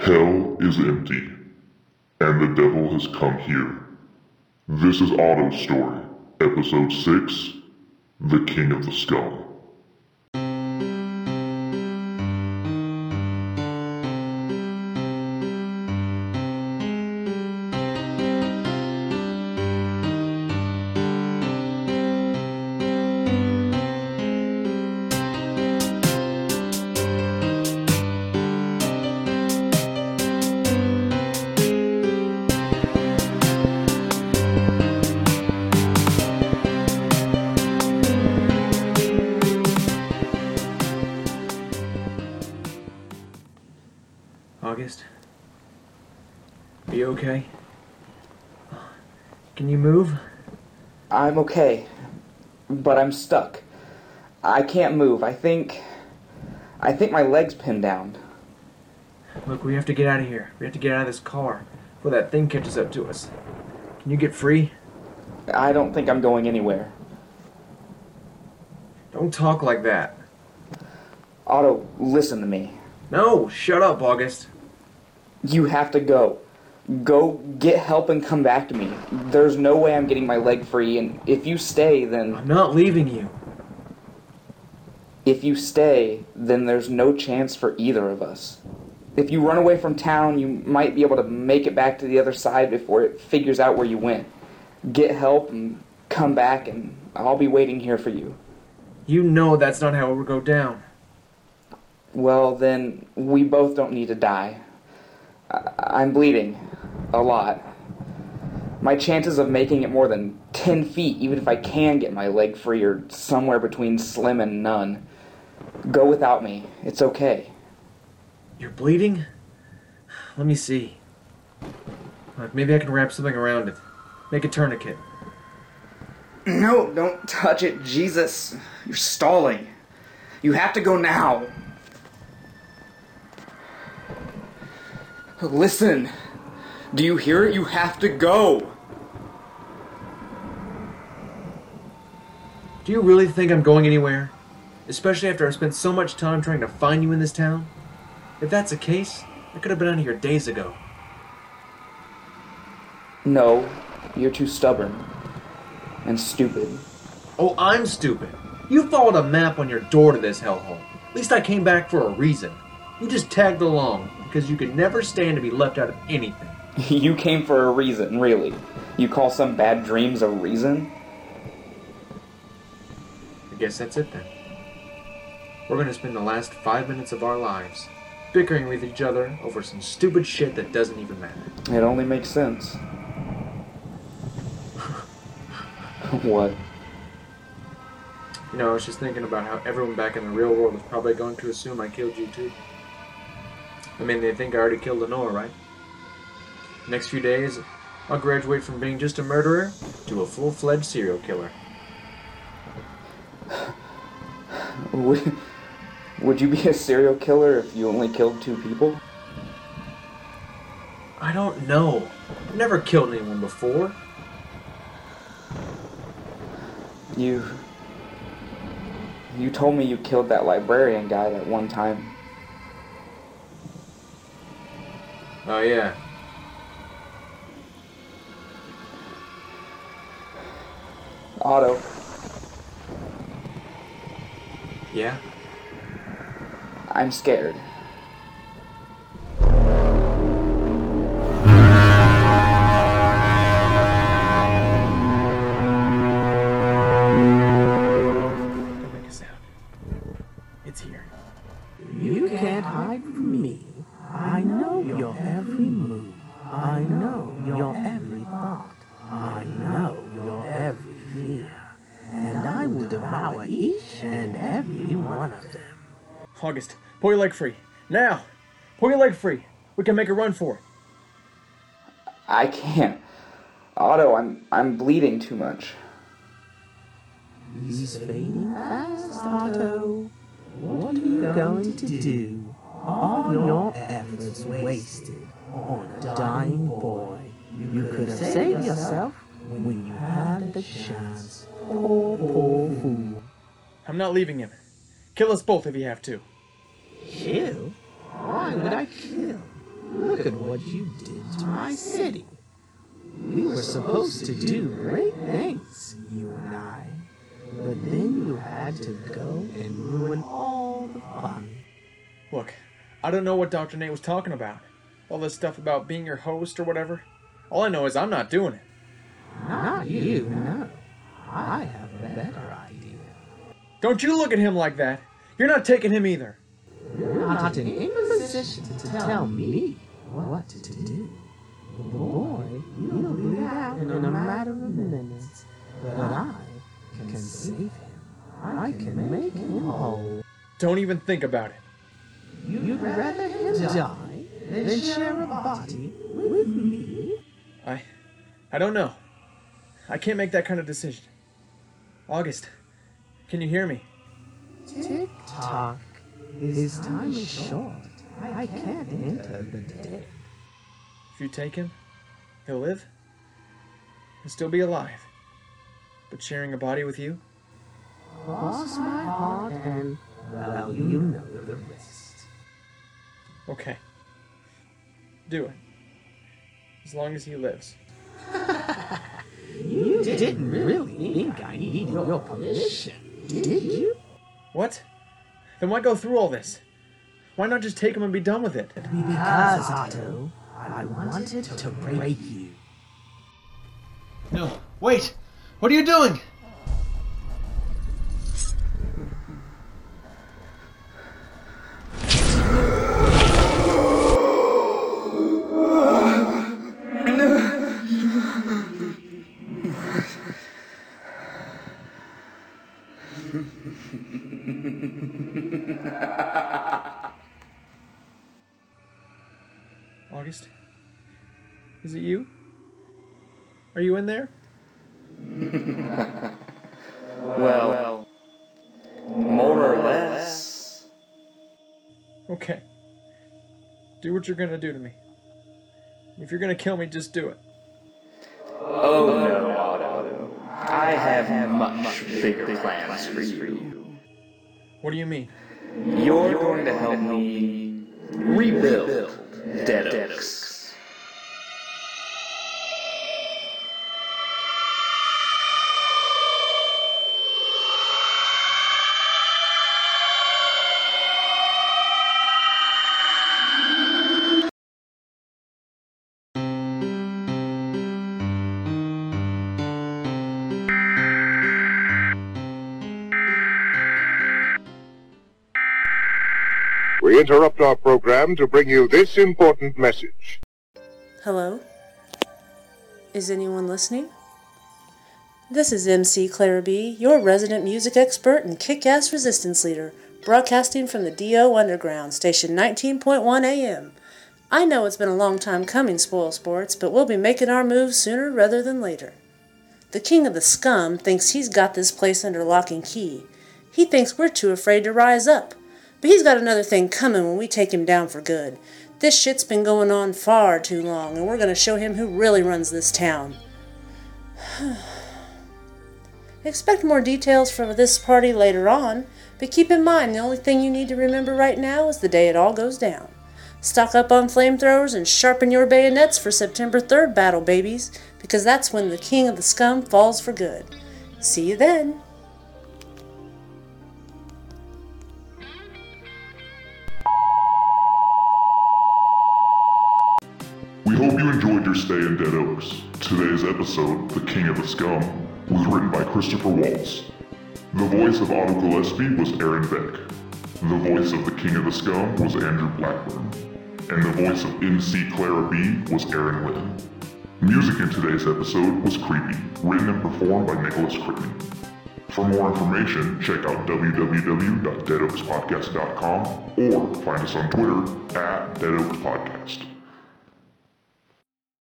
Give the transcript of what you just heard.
Hell is empty, and the devil has come here. This is Otto's story, episode 6 The King of the Scum. Okay? Can you move? I'm okay, but I'm stuck. I can't move. I think. I think my leg's pinned down. Look, we have to get out of here. We have to get out of this car before that thing catches up to us. Can you get free? I don't think I'm going anywhere. Don't talk like that. Otto, listen to me. No, shut up, August. You have to go. Go get help and come back to me. There's no way I'm getting my leg free, and if you stay, then. I'm not leaving you. If you stay, then there's no chance for either of us. If you run away from town, you might be able to make it back to the other side before it figures out where you went. Get help and come back, and I'll be waiting here for you. You know that's not how it will go down. Well, then we both don't need to die. I- I'm bleeding. A lot. My chances of making it more than 10 feet, even if I can get my leg free, are somewhere between slim and none. Go without me. It's okay. You're bleeding? Let me see. Look, maybe I can wrap something around it. Make a tourniquet. No, don't touch it, Jesus. You're stalling. You have to go now. Listen. Do you hear it? You have to go. Do you really think I'm going anywhere? Especially after I spent so much time trying to find you in this town? If that's the case, I could have been out of here days ago. No, you're too stubborn and stupid. Oh, I'm stupid. You followed a map on your door to this hellhole. At least I came back for a reason. You just tagged along because you could never stand to be left out of anything. you came for a reason, really. You call some bad dreams a reason? I guess that's it then. We're gonna spend the last five minutes of our lives bickering with each other over some stupid shit that doesn't even matter. It only makes sense. what? You know, I was just thinking about how everyone back in the real world is probably going to assume I killed you too. I mean, they think I already killed Lenore, right? Next few days, I'll graduate from being just a murderer to a full fledged serial killer. Would, would you be a serial killer if you only killed two people? I don't know. I've never killed anyone before. You. You told me you killed that librarian guy that one time. Oh, yeah. Otto, Yeah? I'm scared. Don't make. It's here. You can't hide from me. I know your every move. I know your every thought. I know your every fear. And I will devour each and every one of them. August, pull your leg free. Now! Pull your leg free. We can make a run for it. I can't. Otto, I'm I'm bleeding too much. He's fading fast, Otto. What are you going to do? All your efforts wasted on a dying boy. You could have saved yourself when you had the chance. Poor, poor. I'm not leaving him. Kill us both if you have to. Kill? Why would I kill? Look at what you did to my city. We were supposed to do great things, you and I. But then you had to go and ruin all the fun. Look, I don't know what Dr. Nate was talking about. All this stuff about being your host or whatever. All I know is I'm not doing it. Not you, no. I have a better idea. Don't you look at him like that. You're not taking him either. You're not in any position to tell me what to do. The boy, he'll bleed out in a matter of minutes. But I can save him. I can make him whole. Don't even think about it. You'd rather him die than share a body with me? I I don't know. I can't make that kind of decision. August, can you hear me? Tick tock. His time is short. I can't enter the dead. If you take him, he'll live. He'll still be alive. But sharing a body with you? Cross my heart and, well, you know the rest. Okay. Do it. As long as he lives. You didn't really think I needed your permission, did you? What? Then why go through all this? Why not just take him and be done with it? Because, Otto, I wanted to break you. No, wait! What are you doing? August? Is it you? Are you in there? Well, well, more or less. Okay. Do what you're gonna do to me. If you're gonna kill me, just do it. Oh. I have much bigger plans for you. What do you mean? You're going to help me rebuild Dead Oaks. We interrupt our program to bring you this important message. Hello? Is anyone listening? This is MC Clara B, your resident music expert and kick ass resistance leader, broadcasting from the DO Underground, station 19.1 AM. I know it's been a long time coming, Spoil Sports, but we'll be making our moves sooner rather than later. The king of the scum thinks he's got this place under lock and key. He thinks we're too afraid to rise up. But he's got another thing coming when we take him down for good. This shit's been going on far too long, and we're going to show him who really runs this town. Expect more details from this party later on, but keep in mind the only thing you need to remember right now is the day it all goes down. Stock up on flamethrowers and sharpen your bayonets for September 3rd battle, babies, because that's when the king of the scum falls for good. See you then. In Dead Oaks. Today's episode, The King of the Scum, was written by Christopher Waltz. The voice of Otto Gillespie was Aaron Beck. The voice of the King of the Scum was Andrew Blackburn. And the voice of MC Clara B was Erin Lynn. Music in today's episode was Creepy, written and performed by Nicholas Crittenden. For more information, check out www.deadoakspodcast.com or find us on Twitter at Dead Oaks Podcast.